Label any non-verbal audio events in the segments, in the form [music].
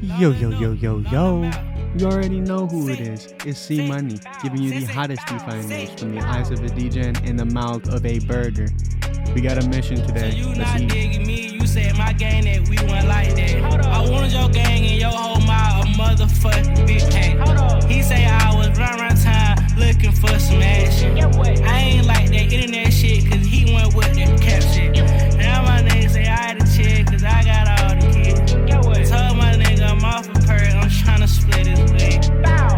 Yo, yo, yo, yo, yo. You already know who it is. It's C Money, giving you the hottest DeFi news from the eyes of a DJ and the mouth of a burger. We got a mission today. So you Let's not digging me, you said my gang that we went like that. I wanted your gang and your whole mile a motherfucking big cake. He say I was run around town looking for some action. I ain't like that internet shit cause he went with the cap shit. Now my nigga say I split his wig. Fuck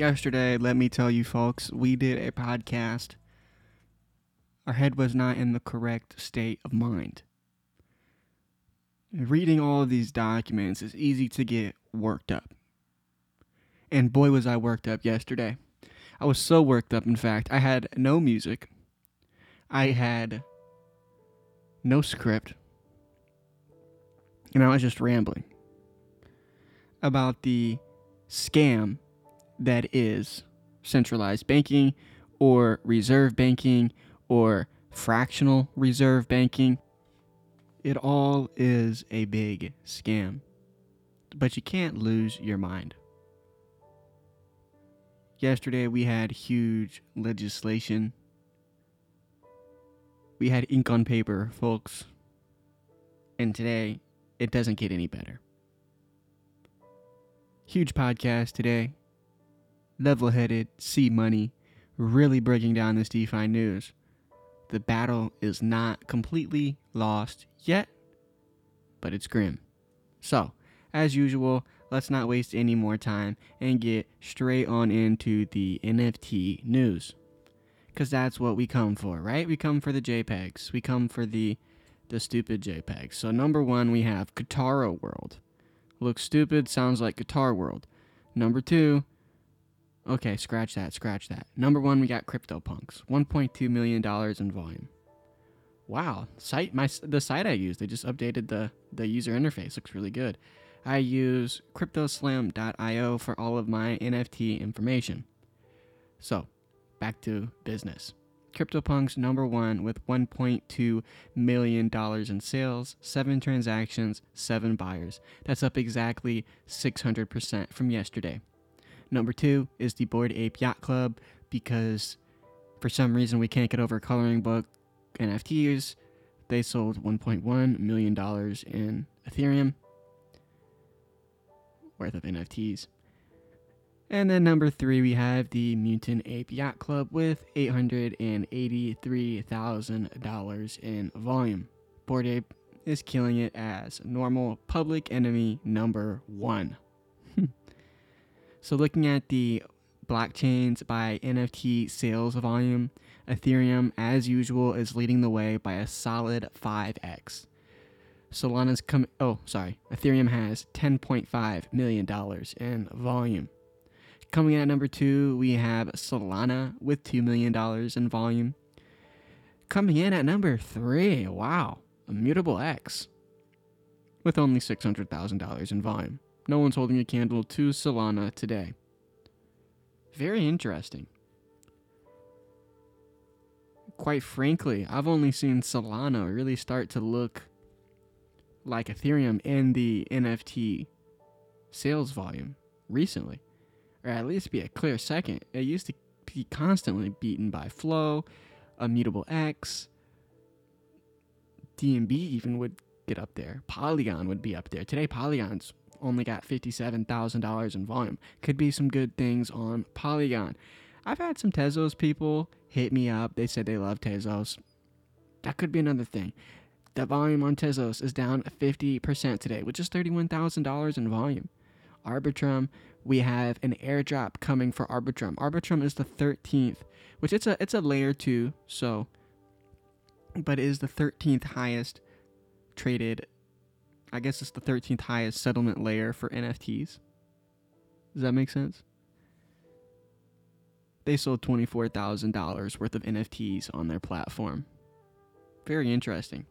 Yesterday, let me tell you, folks, we did a podcast. Our head was not in the correct state of mind. Reading all of these documents is easy to get worked up. And boy, was I worked up yesterday. I was so worked up, in fact, I had no music. I had no script, and I was just rambling about the scam that is centralized banking or reserve banking or fractional reserve banking. It all is a big scam, but you can't lose your mind. Yesterday, we had huge legislation we had ink on paper, folks. And today, it doesn't get any better. Huge podcast today. Level headed, C Money, really breaking down this DeFi news. The battle is not completely lost yet, but it's grim. So, as usual, let's not waste any more time and get straight on into the NFT news because that's what we come for, right? We come for the JPEGs. We come for the the stupid JPEGs. So number one, we have Katara World. Looks stupid, sounds like Guitar World. Number two, okay, scratch that, scratch that. Number one, we got CryptoPunks, 1.2 million dollars in volume. Wow, site my the site I use, they just updated the the user interface. Looks really good. I use CryptoSlam.io for all of my NFT information. So, back to business. CryptoPunks number one with 1.2 million dollars in sales, seven transactions, seven buyers. That's up exactly 600% from yesterday. Number two is the Bored Ape Yacht Club because for some reason we can't get over coloring book NFTs. They sold 1.1 million dollars in Ethereum worth of NFTs. And then number three, we have the Mutant Ape Yacht Club with $883,000 in volume. Bored Ape is killing it as normal public enemy number one. [laughs] so, looking at the blockchains by NFT sales volume, Ethereum, as usual, is leading the way by a solid 5x. Solana's coming. Oh, sorry. Ethereum has $10.5 million in volume. Coming in at number two, we have Solana with $2 million in volume. Coming in at number three, wow, Immutable X with only $600,000 in volume. No one's holding a candle to Solana today. Very interesting. Quite frankly, I've only seen Solana really start to look like Ethereum in the NFT sales volume recently, or at least be a clear second. It used to be constantly beaten by Flow, Immutable X, BNB even would get up there. Polygon would be up there. Today, Polygon's only got $57,000 in volume. Could be some good things on Polygon. I've had some Tezos people hit me up. They said they love Tezos. That could be another thing. The volume on Tezos is down 50% today, which is $31,000 in volume. Arbitrum, we have an airdrop coming for Arbitrum. Arbitrum is the 13th, which it's a it's a layer 2, so but is the 13th highest traded I guess it's the 13th highest settlement layer for NFTs. Does that make sense? They sold $24,000 worth of NFTs on their platform. Very interesting.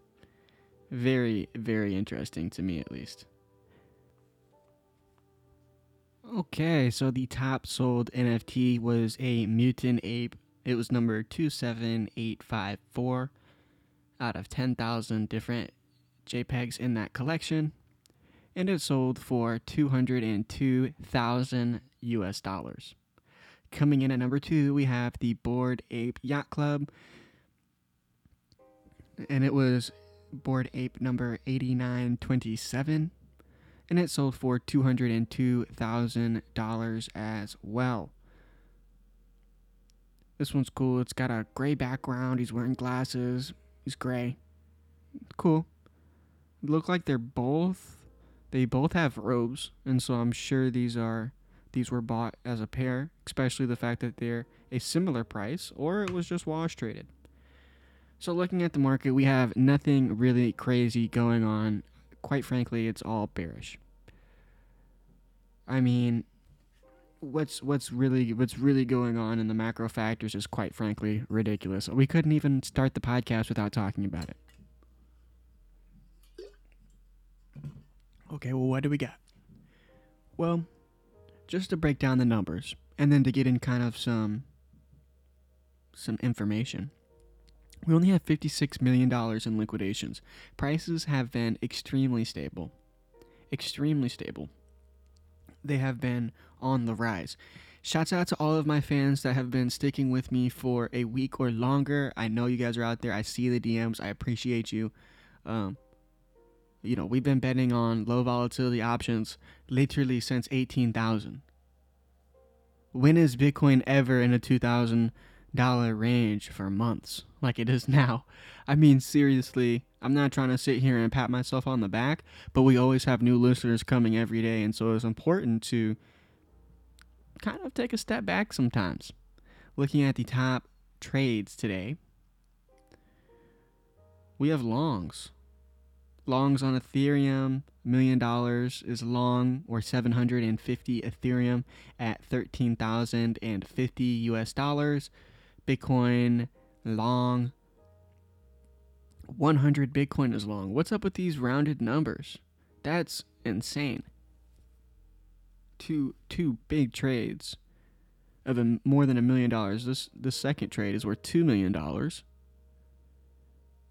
Very, very interesting to me, at least. Okay, so the top sold NFT was a mutant ape. It was number 27854 out of 10,000 different JPEGs in that collection. And it sold for 202,000 US dollars. Coming in at number two, we have the Bored Ape Yacht Club. And it was Bored Ape number 8927 and it sold for $202,000 as well. This one's cool. It's got a gray background. He's wearing glasses. He's gray. Cool. Look like they're both they both have robes, and so I'm sure these are these were bought as a pair, especially the fact that they're a similar price or it was just wash traded. So looking at the market, we have nothing really crazy going on quite frankly, it's all bearish. I mean, what's what's really what's really going on in the macro factors is quite frankly ridiculous. We couldn't even start the podcast without talking about it. Okay, well, what do we got? Well, just to break down the numbers and then to get in kind of some some information. We only have $56 million in liquidations. Prices have been extremely stable. Extremely stable. They have been on the rise. Shouts out to all of my fans that have been sticking with me for a week or longer. I know you guys are out there. I see the DMs. I appreciate you. Um, you know, we've been betting on low volatility options literally since 18,000. When is Bitcoin ever in a 2,000 dollar range for months like it is now. I mean, seriously, I'm not trying to sit here and pat myself on the back, but we always have new listeners coming every day, and so it's important to kind of take a step back sometimes. Looking at the top trades today, we have longs. Longs on Ethereum, million dollars is long, or 750 Ethereum at 13,050 US dollars. Bitcoin long. 100 Bitcoin is long. What's up with these rounded numbers? That's insane. Two two big trades of a, more than a million dollars. This the second trade is worth two million dollars.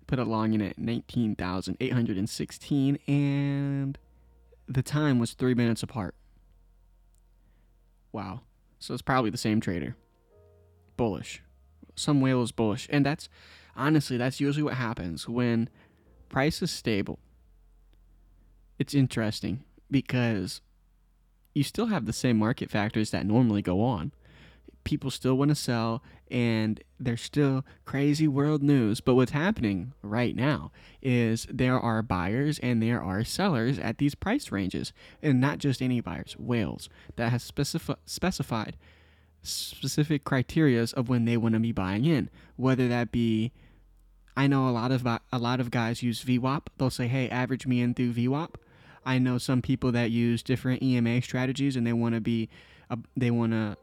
Put a long in at 19,816 and the time was 3 minutes apart. Wow. So it's probably the same trader. Bullish some whale is bullish. And that's honestly, that's usually what happens when price is stable. It's interesting because you still have the same market factors that normally go on. People still want to sell, and there's still crazy world news. But what's happening right now is there are buyers and there are sellers at these price ranges, and not just any buyers, whales that has specifi- specified specific criterias of when they want to be buying in, whether that be I know a lot of a lot of guys use VWAP. They'll say, "Hey, average me in through VWAP." I know some people that use different EMA strategies and they want to be they want to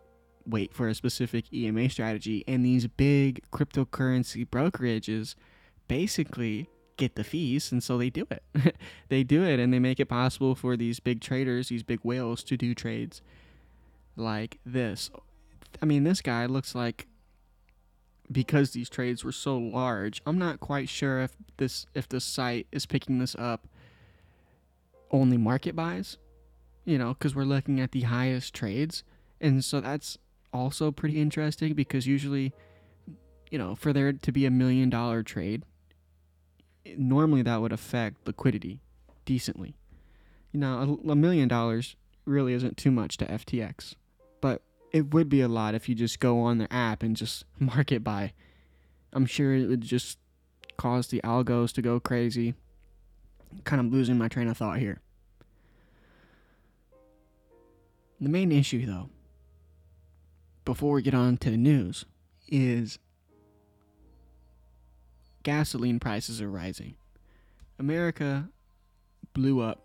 wait for a specific EMA strategy and these big cryptocurrency brokerages basically get the fees, and so they do it. [laughs] they do it, and they make it possible for these big traders, these big whales, to do trades like this. I mean, this guy looks like because these trades were so large. I'm not quite sure if this if the site is picking this up only market buys, you know, because we're looking at the highest trades, and so that's also pretty interesting because usually, you know, for there to be a million dollar trade, normally that would affect liquidity decently. You know, a, a million dollars really isn't too much to FTX, but it would be a lot if you just go on their app and just [laughs] market buy. I'm sure it would just cause the algos to go crazy. Kind of losing my train of thought here. The main issue, though, before we get on to the news, is gasoline prices are rising. America blew up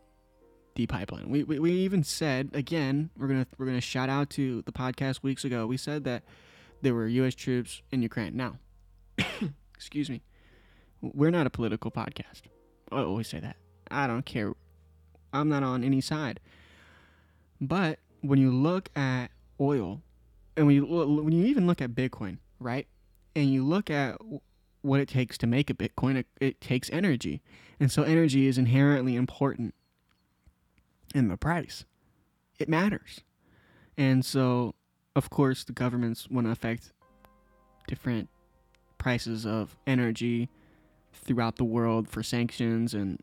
the pipeline. We, we, we even said again, we're gonna we're gonna shout out to the podcast weeks ago. We said that there were U.S. troops in Ukraine. Now, [coughs] excuse me, we're not a political podcast. I always say that. I don't care. I'm not on any side. But when you look at oil, and when you when you even look at Bitcoin, right, and you look at what it takes to make a Bitcoin, it, it takes energy, and so energy is inherently important in the price. It matters, and so of course the governments want to affect different prices of energy throughout the world for sanctions and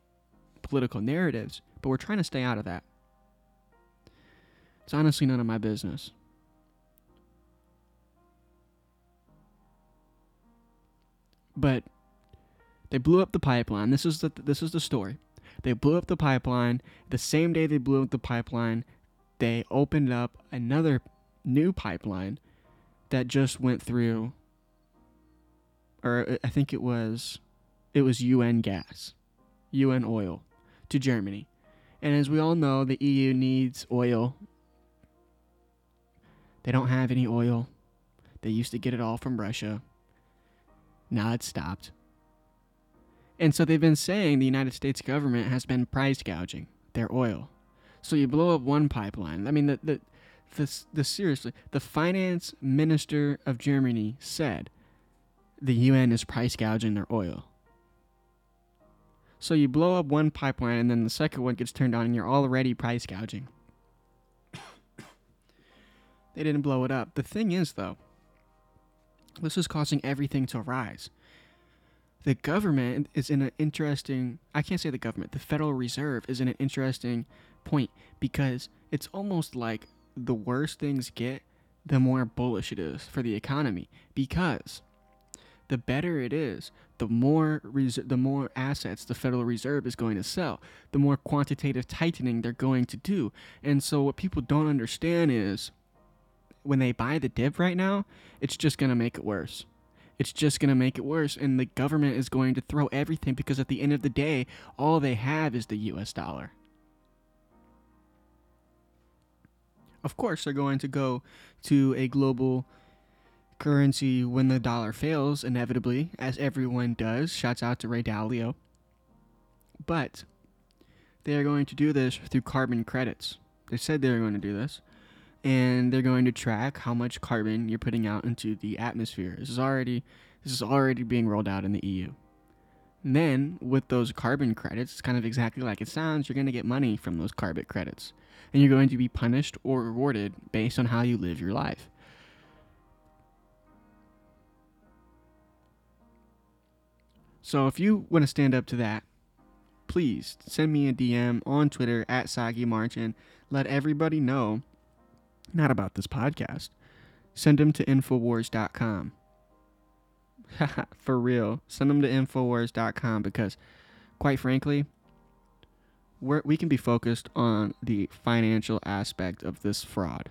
political narratives, but we're trying to stay out of that. It's honestly none of my business. But they blew up the pipeline. This is the this is the story. They blew up the pipeline. The same day they blew up the pipeline, they opened up another new pipeline that just went through or uh, I think it was it was UN gas, UN oil to Germany. And as we all know, the EU needs oil. They don't have any oil. They used to get it all from Russia. Now it's stopped. And so they've been saying the United States government has been price gouging their oil. So you blow up one pipeline. I mean, the, the, the, the seriously, the finance minister of Germany said the UN is price gouging their oil. So you blow up one pipeline and then the second one gets turned on and you're already price gouging. [coughs] they didn't blow it up. The thing is, though, this is causing everything to rise. The government is in an interesting, I can't say the government, the Federal Reserve is in an interesting point because it's almost like the worse things get, the more bullish it is for the economy because the better it is, the more res- the more assets the Federal Reserve is going to sell, the more quantitative tightening they're going to do. And so what people don't understand is when they buy the dip right now, it's just going to make it worse. It's just going to make it worse and the government is going to throw everything because at the end of the day, all they have is the US dollar. Of course, they're going to go to a global currency when the dollar fails, inevitably, as everyone does. Shouts out to Ray Dalio. But they are going to do this through carbon credits. They said they were going to do this. And they're going to track how much carbon you're putting out into the atmosphere. This is already this is already being rolled out in the EU. And then with those carbon credits, it's kind of exactly like it sounds, you're going to get money from those carbon credits. And you're going to be punished or rewarded based on how you live your life. So if you want to stand up to that, please send me a DM on Twitter at Sagi March and let everybody know, not about this podcast. Send them to Infowars.com. [laughs] For real. Send them to Infowars.com because, quite frankly, we're, we can be focused on the financial aspect of this fraud.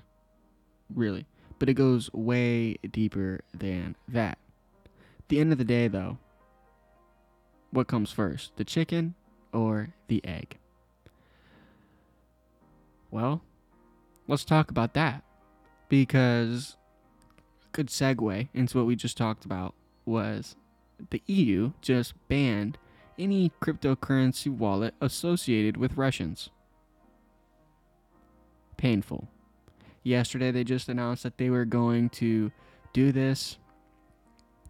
Really. But it goes way deeper than that. At the end of the day, though, what comes first, the chicken or the egg? Well, let's talk about that because a good segue into what we just talked about was the EU just banned any cryptocurrency wallet associated with Russians. Painful. Yesterday, they just announced that they were going to do this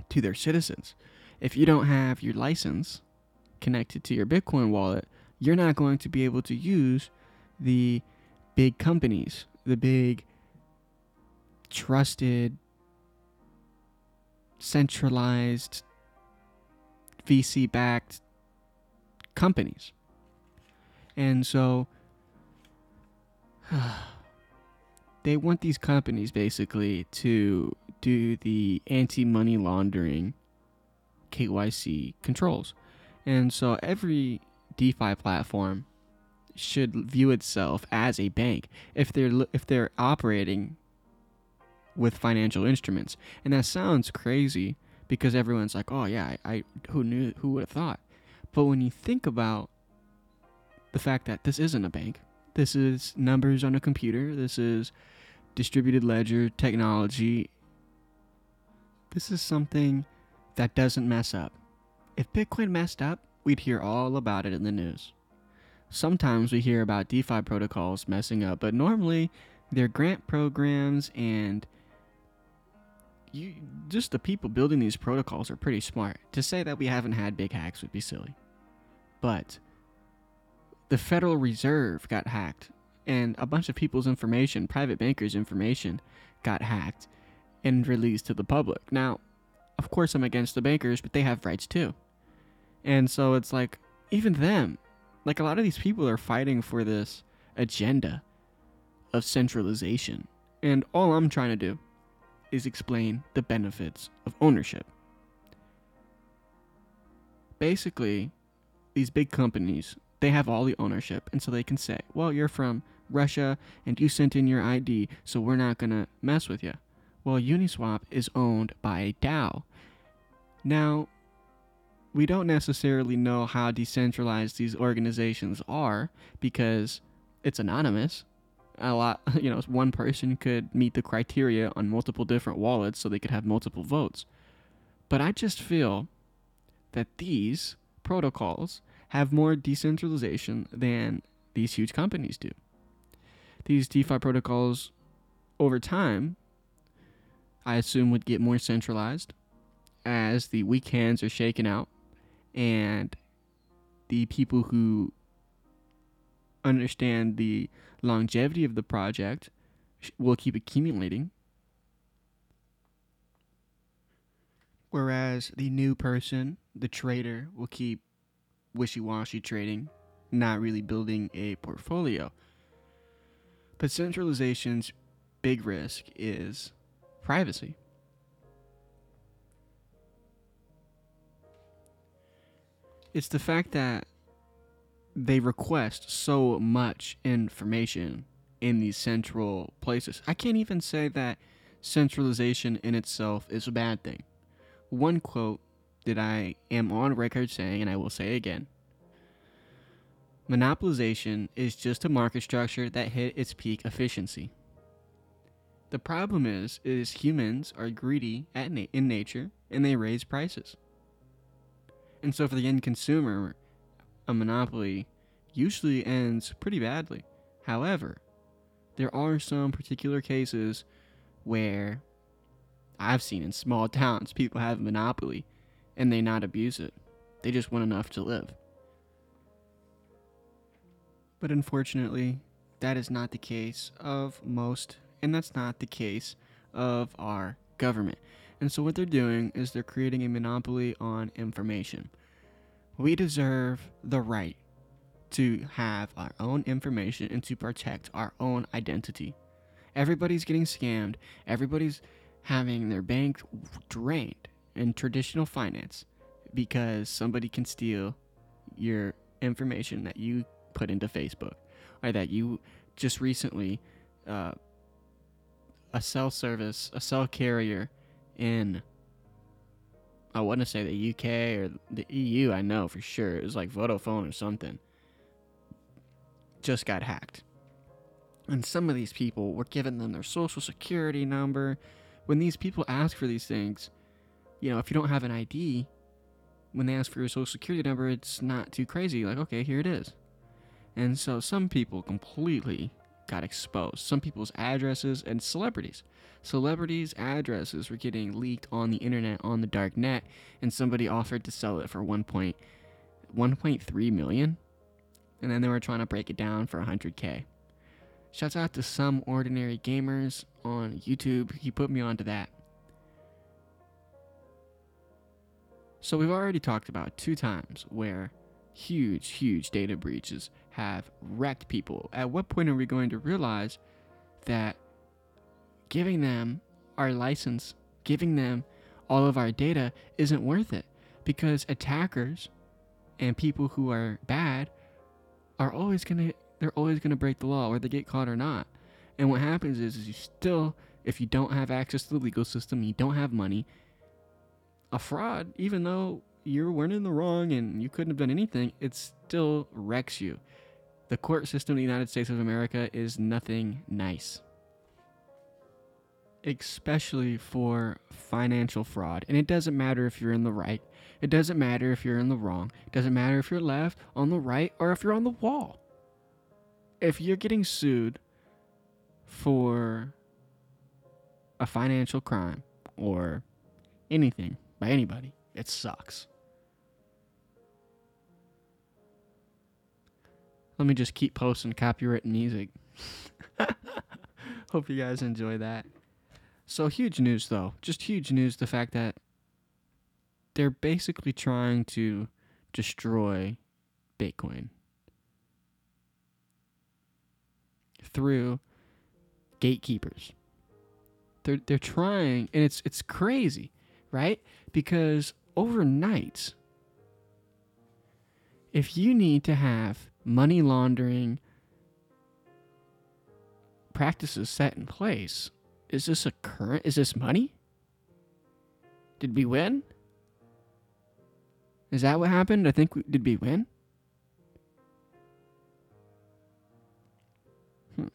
to their citizens. If you don't have your license connected to your Bitcoin wallet, you're not going to be able to use the big companies, the big trusted, centralized, VC backed companies. And so [sighs] they want these companies basically to do the anti money laundering KYC controls. And so every DeFi platform should view itself as a bank if they're if they're operating with financial instruments. And that sounds crazy because everyone's like, "Oh yeah, I, I who knew who would have thought?" But when you think about the fact that this isn't a bank, this is numbers on a computer, this is distributed ledger technology. This is something that doesn't mess up. If Bitcoin messed up, we'd hear all about it in the news. Sometimes we hear about DeFi protocols messing up, but normally they're grant programs and you just the people building these protocols are pretty smart. To say that we haven't had big hacks would be silly. But the Federal Reserve got hacked and a bunch of people's information, private bankers' information, got hacked and released to the public. Now, of course, I'm against the bankers, but they have rights too. And so it's like, even them, like a lot of these people are fighting for this agenda of centralization. And all I'm trying to do is explain the benefits of ownership. Basically, these big companies, they have all the ownership, and so they can say, well, you're from Russia and you sent in your ID, so we're not going to mess with you. Well, Uniswap is owned by DAO. Now, we don't necessarily know how decentralized these organizations are because it's anonymous. A lot, [laughs] you know, one person could meet the criteria on multiple different wallets so they could have multiple votes. But I just feel that these protocols have more decentralization than these huge companies do these DeFi protocols over time, I assume would get more centralized as the weak hands are shaken out and the people who understand the longevity of the project will keep accumulating. Whereas the new person, the trader, will keep wishy washy trading, not really building a portfolio. But centralization's big risk is privacy. It's the fact that they request so much information in these central places. I can't even say that centralization in itself is a bad thing. One quote that I am on record saying, and I will say again Monopolization is just a market structure that hit its peak efficiency. The problem is, is humans are greedy at na- in nature and they raise prices. And so for the end consumer, a monopoly usually ends pretty badly. However, there are some particular cases where I've seen in small [laughs] towns people have a monopoly and they not abuse it. They just want enough to live. But unfortunately, that is not the case of most, and that's not the case of our government. And so, what they're doing is they're creating a monopoly on information. We deserve the right to have our own information and to protect our own identity. Everybody's getting scammed, everybody's having their bank drained in traditional finance because somebody can steal your information that you put into Facebook, or that you just recently uh, a cell service, a cell carrier in I want to say the UK or the EU. I know for sure it was like Vodafone or something. Just got hacked, and some of these people were giving them their social security number. When these people ask for these things, you know, if you don't have an ID, when they ask for your social security number, it's not too crazy. Like, okay, here it is. And so some people completely got exposed. Some people's addresses and celebrities. Celebrities' addresses were getting leaked on the internet, on the dark net, and somebody offered to sell it for 1.1.3 million. And then they were trying to break it down for 100k. Shouts out to some ordinary gamers on YouTube. He put me onto that. So we've already talked about two times where huge, huge data breaches have wrecked people. At what point are we going to realize that giving them our license, giving them all of our data isn't worth it? Because attackers and people who are bad are always going to they're always going to break the law whether they get caught or not. And what happens is, is you still if you don't have access to the legal system, you don't have money, a fraud, even though you weren't in the wrong and you couldn't have done anything, it still wrecks you. The court system in the United States of America is nothing nice. Especially for financial fraud. And it doesn't matter if you're in the right, it doesn't matter if you're in the wrong, it doesn't matter if you're left, on the right, or if you're on the wall. If you're getting sued for a financial crime or anything by anybody, it sucks. Let me just keep posting copyrighted music. [laughs] Hope you guys enjoy that. So, huge news though. Just huge news the fact that they're basically trying to destroy Bitcoin through gatekeepers. They're they're trying and it's it's crazy, right? Because overnight if you need to have money laundering practices set in place, is this a current? Is this money? Did we win? Is that what happened? I think we, did we win? Hmm.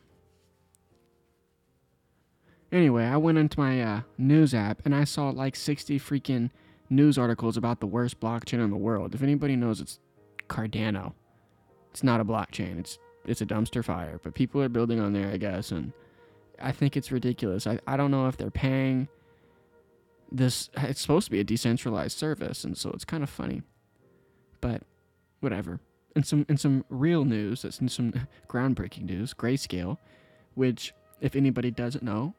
Anyway, I went into my uh, news app and I saw like 60 freaking news articles about the worst blockchain in the world. If anybody knows, it's Cardano. It's not a blockchain. It's it's a dumpster fire, but people are building on there, I guess, and I think it's ridiculous. I, I don't know if they're paying this it's supposed to be a decentralized service, and so it's kind of funny. But whatever. And some in some real news, that's some groundbreaking news, Grayscale, which if anybody doesn't know,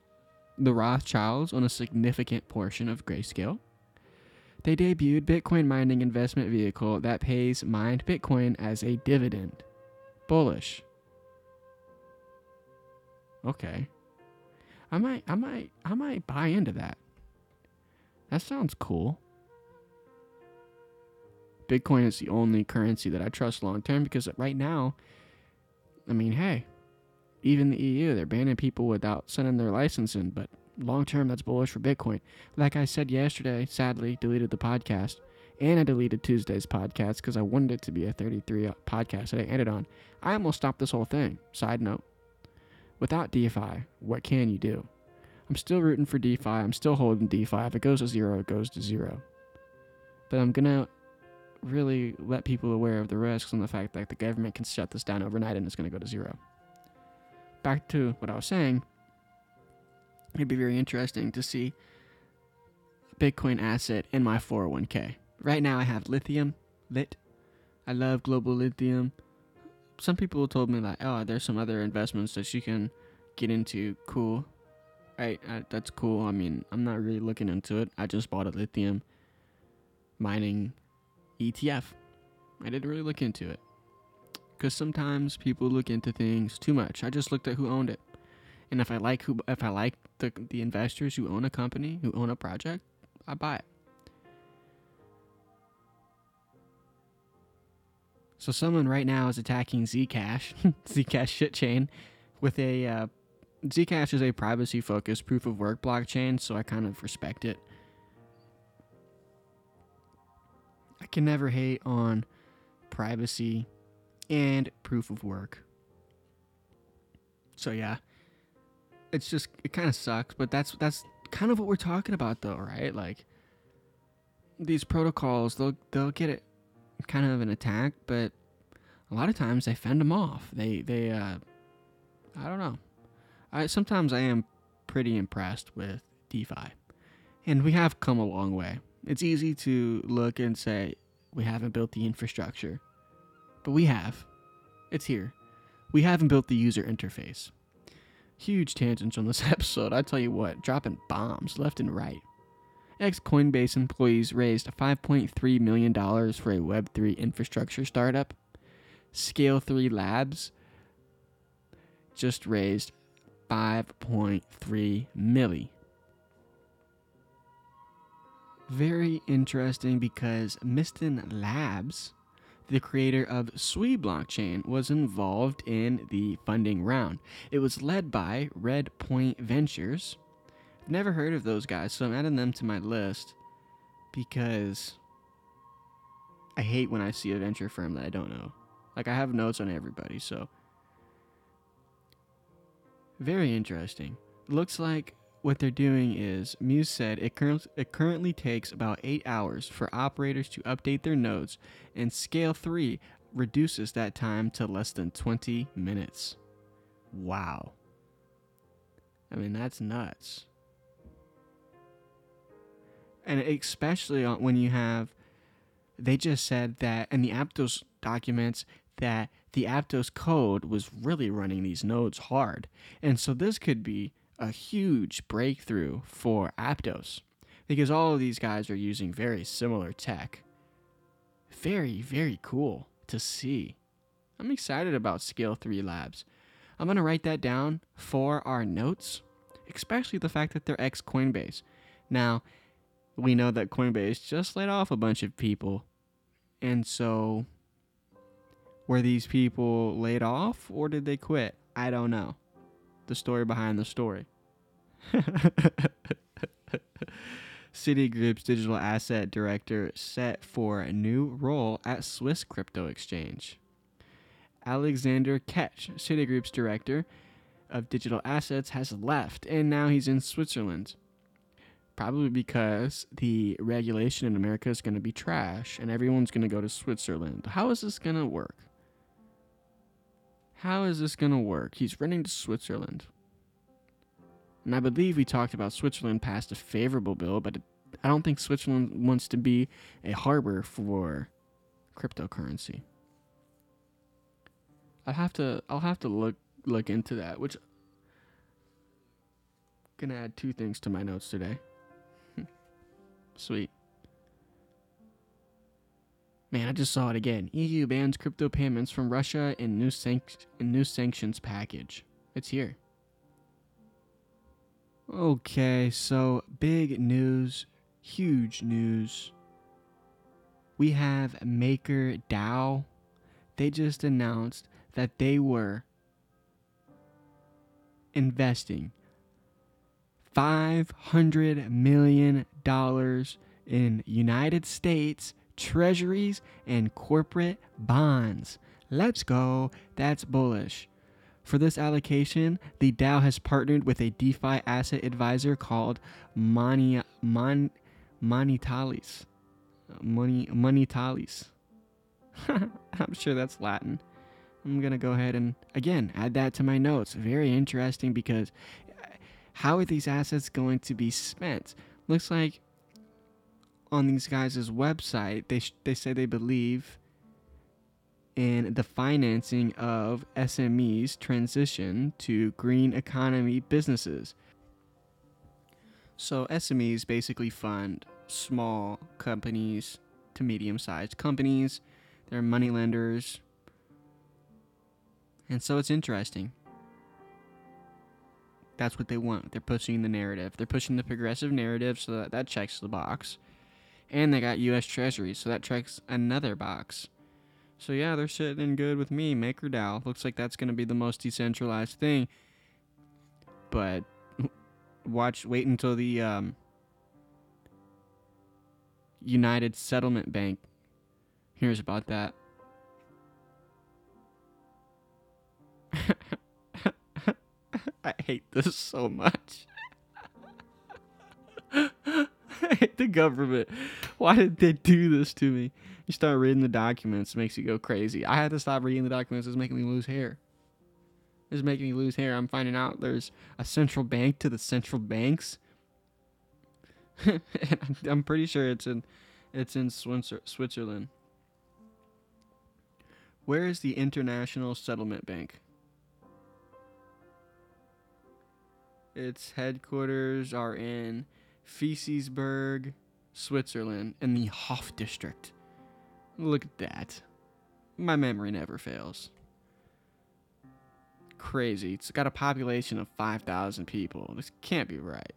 the Rothschilds own a significant portion of Grayscale. They debuted Bitcoin mining investment vehicle that pays mined Bitcoin as a dividend. Bullish. Okay. I might I might I might buy into that. That sounds cool. Bitcoin is the only currency that I trust long term because right now, I mean, hey, even the EU, they're banning people without sending their license in, but long term, that's bullish for Bitcoin. Like I said yesterday, sadly, deleted the podcast. And I deleted Tuesday's podcast because I wanted it to be a 33 uh, podcast that I ended on. I almost stopped this whole thing. Side note. Without DeFi, what can you do? I'm still rooting for DeFi. I'm still holding DeFi. If it goes to zero, it goes to zero. But I'm going to really let people aware of the risks and the fact that the government can shut this down overnight and it's going to go to zero. Back to what I was saying it'd be very interesting to see a Bitcoin asset in my 401k. Right now, I have lithium, lit. I love global lithium. Some people told me like, oh, there's some other investments that you can get into. Cool. Right, that's cool. I mean, I'm not really looking into it. I just bought a lithium mining ETF. I didn't really look into it. Because sometimes people look into things too much. I just looked at who owned it. And if I like who if I like the the investors who own a company, who own a project, I buy it. So someone right now is attacking Zcash, [laughs] Zcash shit chain, with a uh, Zcash is a privacy focused proof of work blockchain, so I kind of respect it. I can never hate on privacy and proof of work. So yeah, it's just it kind of sucks, but that's that's kind of what we're talking about though, right? Like these protocols they'll they'll get it kind of an attack, but a lot of times they fend them off. They they uh, I don't know. I sometimes I am pretty impressed with DeFi, and we have come a long way. It's easy to look and say we haven't built the infrastructure, but we have. It's here. We haven't built the user interface. Huge tangents on this [laughs] episode. I tell you what, dropping bombs left and right. Ex Coinbase employees raised $5.3 million for a Web3 infrastructure startup. Scale 3 Labs just raised 5.3 milli. Very interesting because Mysten Labs, the creator of Sui blockchain, was involved in the funding round. It was led by Red Point Ventures. I've never heard of those guys, so I'm adding them to my list because I hate when I see a venture firm that I don't know. Like I have notes on everybody, so very interesting. Looks like what they're doing is Muse said it, cur- it currently takes about eight hours for operators to update their nodes, and Scale 3 reduces that time to less than 20 minutes. Wow. I mean, that's nuts. And especially when you have, they just said that in the Aptos documents that the Aptos code was really running these nodes hard. And so this could be a huge breakthrough for Aptos because all of these guys are using very similar tech. Very, very cool to see. I'm excited about Scale 3 Labs. I'm going to write that down for our notes, especially the fact that they're ex Coinbase. Now, we know that Coinbase just laid off a bunch of people. And so, were these people laid off or did they quit? I don't know. The story behind the story. [laughs] Citigroup's digital asset director set for a new role at Swiss crypto exchange. Alexander Ketch, Citigroup's director of digital assets, has left and now he's in Switzerland. Probably because the regulation in America is going to be trash and everyone's going to go to Switzerland. How is this going to work? How is this going to work? He's running to Switzerland. And I believe we talked about Switzerland passed a favorable bill, but I don't think Switzerland wants to be a harbor for cryptocurrency. I'll have to I'll have to look look into that, which I'm gonna add two things to my notes today. [laughs] Sweet. Man, I just saw it again. EU bans crypto payments from Russia in new sanc- in new sanctions package. It's here. Okay, so big news, huge news. We have Maker DAO. They just announced that they were investing $500 million in United States treasuries and corporate bonds. Let's go. That's bullish. For this allocation, the DAO has partnered with a DeFi asset advisor called Mani, Mon, Monetalis. Money, Monetalis. [laughs] I'm sure that's Latin. I'm going to go ahead and, again, add that to my notes. Very interesting because uh, how are these assets going to be spent? Looks like on these guys' website, they, sh- they say they believe in the financing of SMEs transition to green economy businesses. So SMEs basically fund small companies to medium sized companies. They're money lenders. And so it's interesting. That's what they want. They're pushing the narrative. They're pushing the progressive narrative so that that checks the box. And they got US Treasuries, so that checks another box. So yeah, they're sitting in good with me. MakerDAO looks like that's going to be the most decentralized thing. But [laughs] watch, wait until the um, United Settlement Bank hears about that. [laughs] I hate this so much. [laughs] I hate the government. Why did they do this to me? You start reading the documents, it makes you go crazy. I had to stop reading the documents. It's making me lose hair. It's making me lose hair. I'm finding out there's a central bank to the central banks. [laughs] I'm pretty sure it's in it's in Switzerland. Where is the International Settlement Bank? Its headquarters are in Fiesisberg, Switzerland, in the Hof district. Look at that. My memory never fails. Crazy. It's got a population of 5,000 people. This can't be right.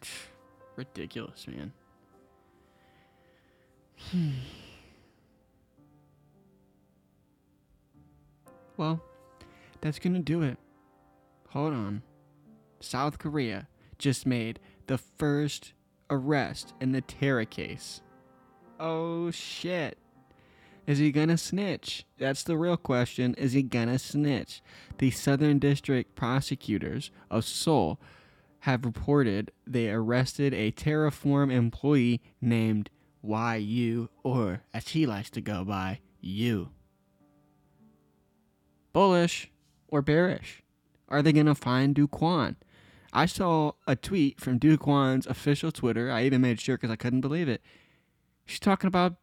[sighs] Ridiculous, man. [sighs] well, that's to do it. Hold on. South Korea just made the first arrest in the Terra case. Oh shit. Is he gonna snitch? That's the real question. Is he gonna snitch? The Southern District prosecutors of Seoul have reported they arrested a Terraform employee named YU, or as he likes to go by, you. Bullish or bearish? Are they gonna find Kwon? I saw a tweet from Kwon's official Twitter. I even made sure because I couldn't believe it. She's talking about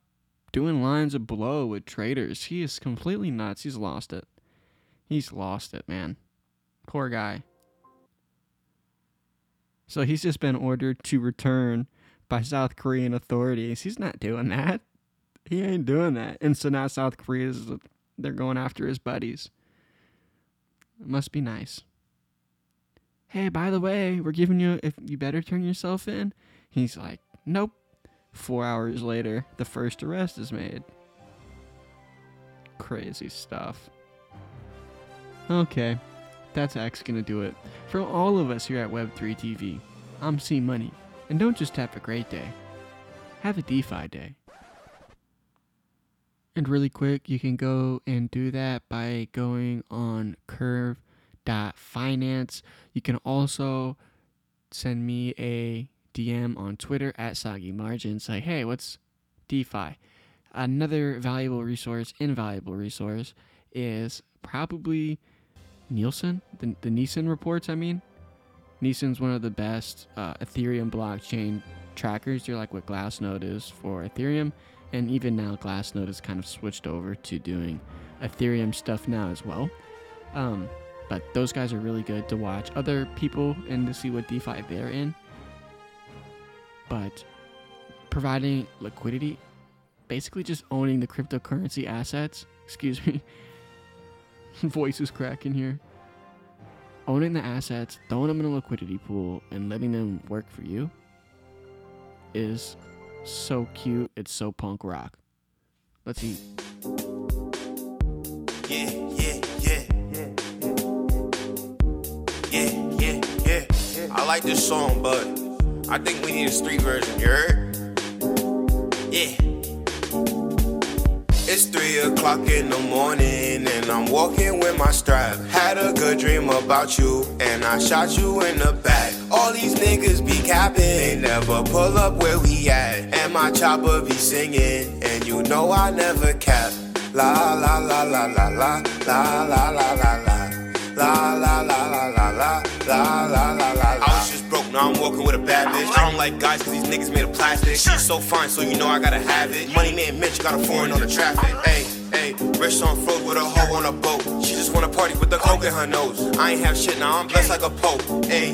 doing lines of blow with traders. He is completely nuts. He's lost it. He's lost it, man. Poor guy. So he's just been ordered to return by South Korean authorities. He's not doing that. He ain't doing that. And so now South Korea is they're going after his buddies. It must be nice hey, by the way, we're giving you, if you better turn yourself in. He's like, nope. Four hours later, the first arrest is made. Crazy stuff. Okay, that's X gonna do it. For all of us here at Web3 TV, I'm C Money. And don't just have a great day, have a DeFi day. And really quick, you can go and do that by going on Curve finance. You can also send me a DM on Twitter at Soggy Margin. Say, hey, what's DeFi? Another valuable resource, invaluable resource, is probably Nansen, the, the Nansen reports, I mean. Nansen's one of the best uh, Ethereum blockchain trackers. You're like what Glassnode is for Ethereum. And even now, Glassnode has kind of switched over to doing Ethereum stuff now as well. Um, but those guys are really good to watch other people and to see what DeFi they're in. But providing liquidity, basically just owning the cryptocurrency assets. Excuse me. [laughs] Voice is cracking here. Owning the assets, throwing them in a liquidity pool, and letting them work for you is so cute. It's so punk rock. Let's eat. Yeah. I like this song, but I think we need a street version, you heard? Yeah. It's three o'clock in the morning and I'm walking with my strap. Had a good dream about you and I shot you in the back. All these niggas be capping, they never pull up where we at. And my chopper be singing, and you know I never cap. La la la la la la la la la la la la la bitch. I don't like guys cause these niggas made of plastic. She's so fine, so you know I gotta have it. Money man Mitch got a foreign on the traffic. Hey, hey, rich on float with a hoe on a boat. She just wanna party with the coke in her nose. I ain't have shit, now I'm blessed like a pope. Hey,